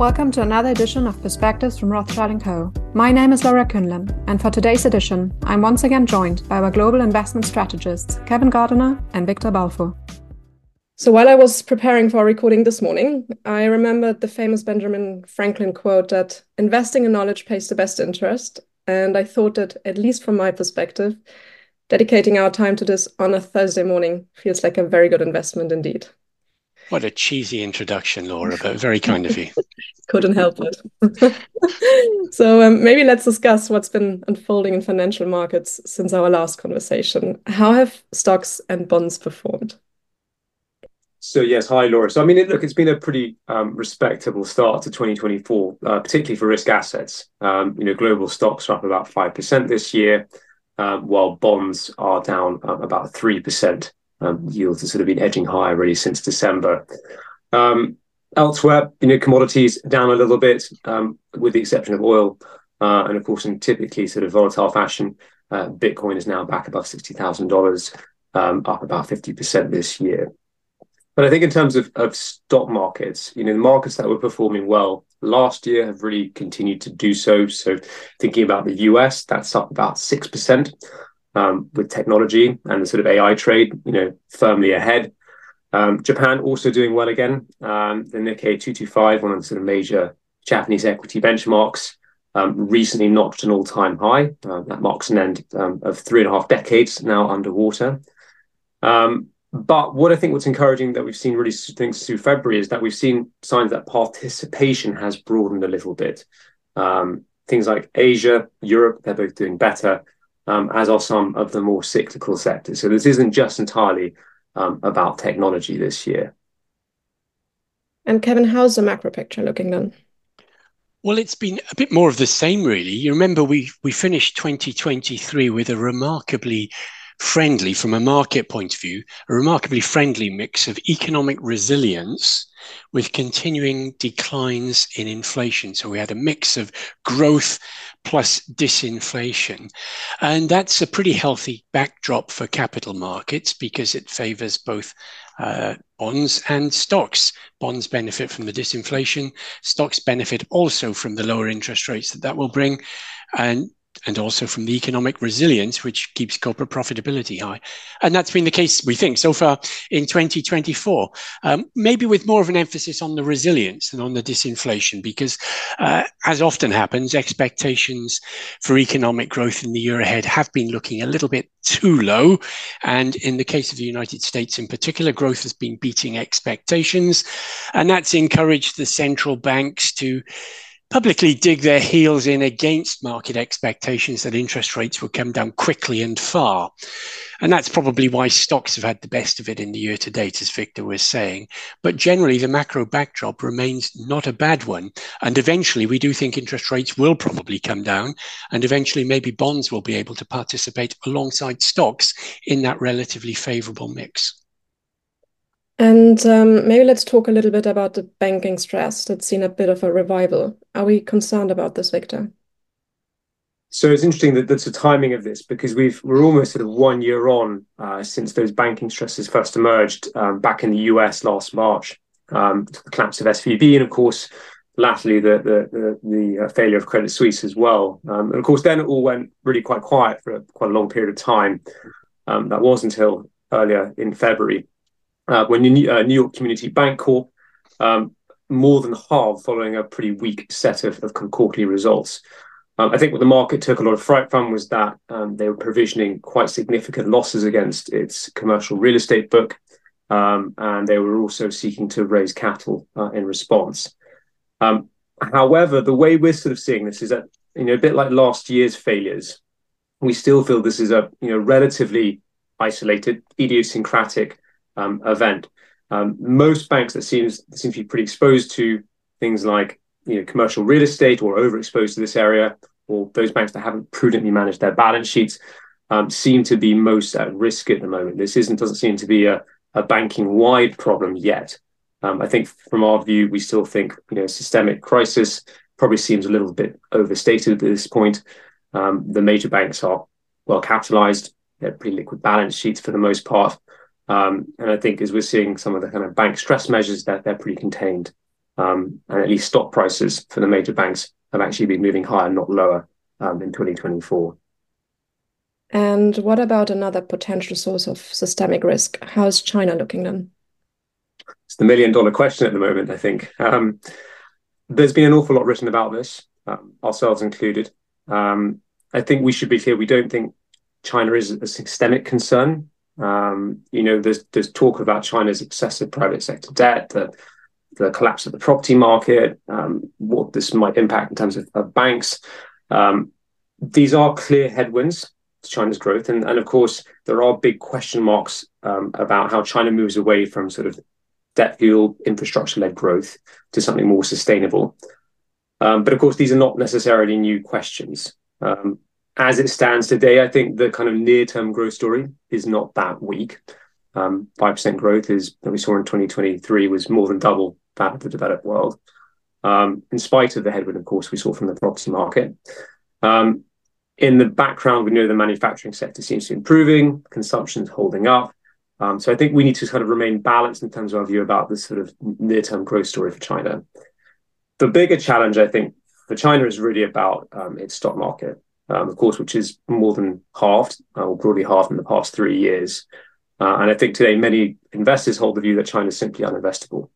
Welcome to another edition of Perspectives from Rothschild & Co. My name is Laura Künlen, and for today's edition, I'm once again joined by our global investment strategists, Kevin Gardiner and Victor Balfour. So while I was preparing for our recording this morning, I remembered the famous Benjamin Franklin quote that investing in knowledge pays the best interest. And I thought that, at least from my perspective, dedicating our time to this on a Thursday morning feels like a very good investment indeed. What a cheesy introduction, Laura, but very kind of you. Couldn't help it. so um, maybe let's discuss what's been unfolding in financial markets since our last conversation. How have stocks and bonds performed? So yes, hi Laura. So I mean, it, look, it's been a pretty um, respectable start to 2024, uh, particularly for risk assets. Um, you know, global stocks are up about five percent this year, um, while bonds are down um, about three percent yields have sort of been edging higher really since December. Um, elsewhere, you know, commodities down a little bit, um, with the exception of oil, uh, and of course, in typically sort of volatile fashion, uh, Bitcoin is now back above sixty thousand um, dollars, up about fifty percent this year. But I think in terms of, of stock markets, you know, the markets that were performing well last year have really continued to do so. So thinking about the US, that's up about 6% um, with technology and the sort of AI trade, you know, firmly ahead. Um, Japan also doing well again. Um, the Nikkei 225, one of the sort of major Japanese equity benchmarks, um, recently notched an all-time high. Uh, that marks an end um, of three and a half decades now underwater. But what I think what's encouraging that we've seen really things through February is that we've seen signs that participation has broadened a little bit. things like Asia, Europe, they're both doing better um, as are some of the more cyclical sectors. So this isn't just entirely um, about technology this year. And Kevin, how's the macro picture looking then? Well, it's been a bit more of the same, really. You remember we we finished 2023 with a remarkably friendly, from a market point of view, a remarkably friendly mix of economic resilience with continuing declines in inflation. So we had a mix of growth plus disinflation. And that's a pretty healthy backdrop for capital markets because it favors both uh, bonds and stocks. Bonds benefit from the disinflation, stocks benefit also from the lower interest rates that that will bring. And and also from the economic resilience, which keeps corporate profitability high. And that's been the case, we think, so far in 2024, um, maybe with more of an emphasis on the resilience than on the disinflation, because uh, as often happens, expectations for economic growth in the year ahead have been looking a little bit too low. And in the case of the United States in particular, growth has been beating expectations. And that's encouraged the central banks to publicly dig their heels in against market expectations that interest rates would come down quickly and far. And that's probably why stocks have had the best of it in the year to date, as Victor was saying. But generally, the macro backdrop remains not a bad one. And eventually, we do think interest rates will probably come down. And eventually, maybe bonds will be able to participate alongside stocks in that relatively favorable mix. And um, maybe let's talk a little bit about the banking stress that's seen a bit of a revival. Are we concerned about this, Victor? So it's interesting that that's the timing of this because we've we're almost sort of one year on uh, since those banking stresses first emerged um, back in the US last March, um, the collapse of SVB, and of course, latterly the the the, the uh, failure of Credit Suisse as well. Um, and of course, then it all went really quite quiet for a, quite a long period of time. Um, that was until earlier in February uh, when New, uh, New York Community Bancorp um, more than halved following a pretty weak set of, of quarterly results. Um, I think what the market took a lot of fright from was that um, they were provisioning quite significant losses against its commercial real estate book, um, and they were also seeking to raise capital uh, in response. Um, however, the way we're sort of seeing this is that you know a bit like last year's failures, we still feel this is a you know relatively isolated, idiosyncratic um, event. Um, most banks that seems seem to be pretty exposed to things like you know commercial real estate or overexposed to this area, or those banks that haven't prudently managed their balance sheets, um, seem to be most at risk at the moment. This isn't doesn't seem to be a, a banking wide problem yet. Um, I think from our view, we still think you know systemic crisis probably seems a little bit overstated at this point. Um, the major banks are well capitalized; they're pretty liquid balance sheets for the most part. Um, and I think as we're seeing some of the kind of bank stress measures, that they're pretty contained. um, and at least stock prices for the major banks have actually been moving higher, not lower, um, in 2024. And what about another potential source of systemic risk? How is China looking then? It's the million dollar question at the moment, I think. Um, there's been an awful lot written about this, um, ourselves included. Um, I think we should be clear we don't think China is a systemic concern. Um, you know, there's there's talk about China's excessive private sector debt, the the collapse of the property market, um, what this might impact in terms of, of banks. Um, these are clear headwinds to China's growth, and and of course there are big question marks um, about how China moves away from sort of debt fueled infrastructure led growth to something more sustainable. Um, but of course, these are not necessarily new questions. Um, as it stands today, I think the kind of near term growth story is not that weak. Um, 5% growth is that we saw in 2023 was more than double that of the developed world. Um, in spite of the headwind, of course, we saw from the property market. Um, in the background, we know the manufacturing sector seems to be improving, consumption is holding up. Um, so I think we need to kind of remain balanced in terms of our view about this sort of near term growth story for China. The bigger challenge, I think, for China is really about um, its stock market, um, of course, which is more than halved, uh, or broadly halved in the past three years. Uh, and I think today many investors hold the view that China is simply uninvestable,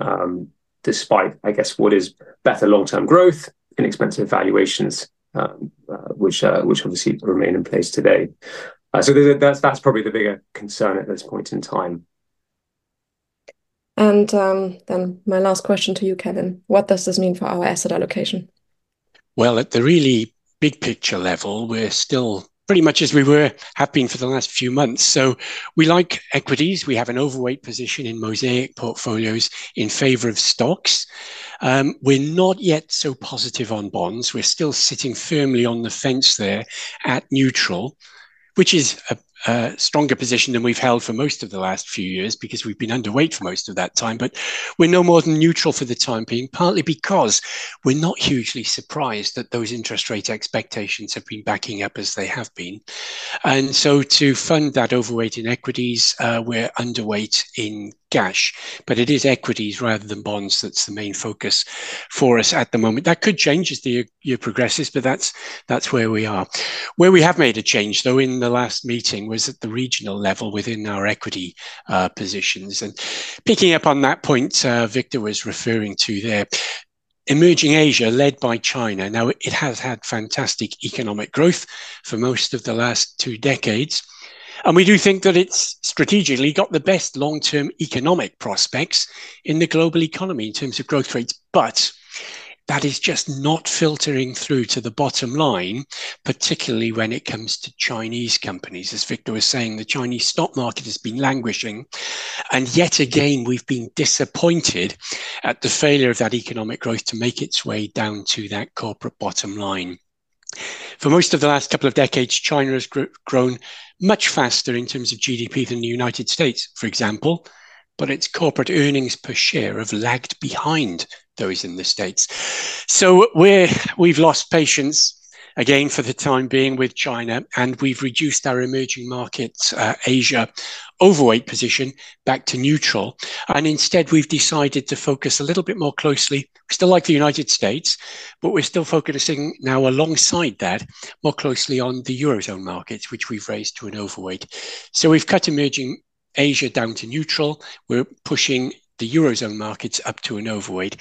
um, despite, I guess, what is better long term growth, inexpensive valuations, um, uh, which uh, which obviously remain in place today. Uh, so that's that's probably the bigger concern at this point in time. And um, then my last question to you, Kevin: What does this mean for our asset allocation? Well, at the really big picture level, we're still pretty much as we were have been for the last few months. So we like equities. We have an overweight position in mosaic portfolios in favor of stocks. Um, we're not yet so positive on bonds. We're still sitting firmly on the fence there at neutral which is a, stronger position than we've held for most of the last few years because we've been underweight for most of that time. But we're no more than neutral for the time being, partly because we're not hugely surprised that those interest rate expectations have been backing up as they have been. And so to fund that overweight in equities, uh, we're underweight in cash, but it is equities rather than bonds that's the main focus for us at the moment. That could change as the year, year, progresses, but that's that's where we are. Where we have made a change, though, in the last meeting was at the regional level within our equity uh, positions, and picking up on that point uh, Victor was referring to there. Emerging Asia, led by China. Now, it has had fantastic economic growth for most of the last two decades. And we do think that it's strategically got the best long term economic prospects in the global economy in terms of growth rates. But that is just not filtering through to the bottom line, particularly when it comes to Chinese companies. As Victor was saying, the Chinese stock market has been languishing. And yet again, we've been disappointed at the failure of that economic growth to make its way down to that corporate bottom line. For most of the last couple of decades, China has gr- grown much faster in terms of GDP than the United States, for example, but its corporate earnings per share have lagged behind those in the States. So we're, we've lost patience again for the time being with China, and we've reduced our emerging markets, uh, Asia overweight position back to neutral. And instead, we've decided to focus a little bit more closely. We still like the United States, but we're still focusing now alongside that more closely on the Eurozone markets, which we've raised to an overweight. So we've cut emerging Asia down to neutral. We're pushing the Eurozone markets up to an overweight.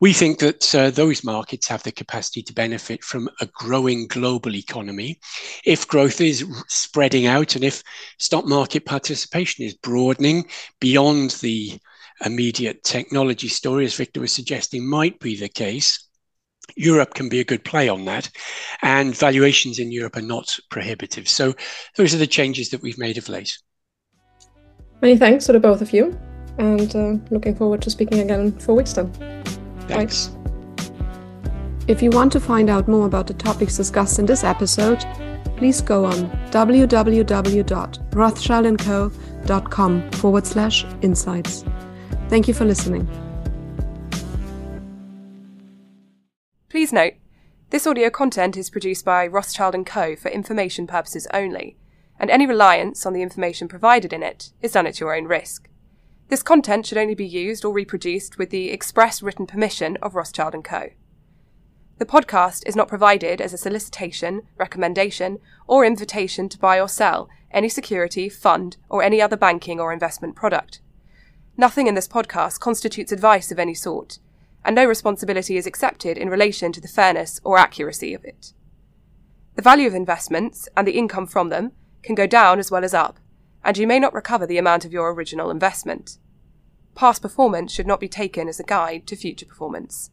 We think that uh, those markets have the capacity to benefit from a growing global economy. If growth is spreading out and if stock market participation is broadening beyond the immediate technology story, as Victor was suggesting, might be the case. Europe can be a good play on that, and valuations in Europe are not prohibitive. So, those are the changes that we've made of late. Many thanks to both of you and uh, looking forward to speaking again for four weeks time. Thanks. Bye. If you want to find out more about the topics discussed in this episode, please go on www.rothschildandco.com forward slash insights. Thank you for listening. Please note, this audio content is produced by Rothschild & Co. for information purposes only, and any reliance on the information provided in it is done at your own risk. This content should only be used or reproduced with the express written permission of Rothschild & Co. The podcast is not provided as a solicitation, recommendation, or invitation to buy or sell any security, fund, or any other banking or investment product. Nothing in this podcast constitutes advice of any sort, and no responsibility is accepted in relation to the fairness or accuracy of it. The value of investments and the income from them can go down as well as up, and you may not recover the amount of your original investment. Past performance should not be taken as a guide to future performance.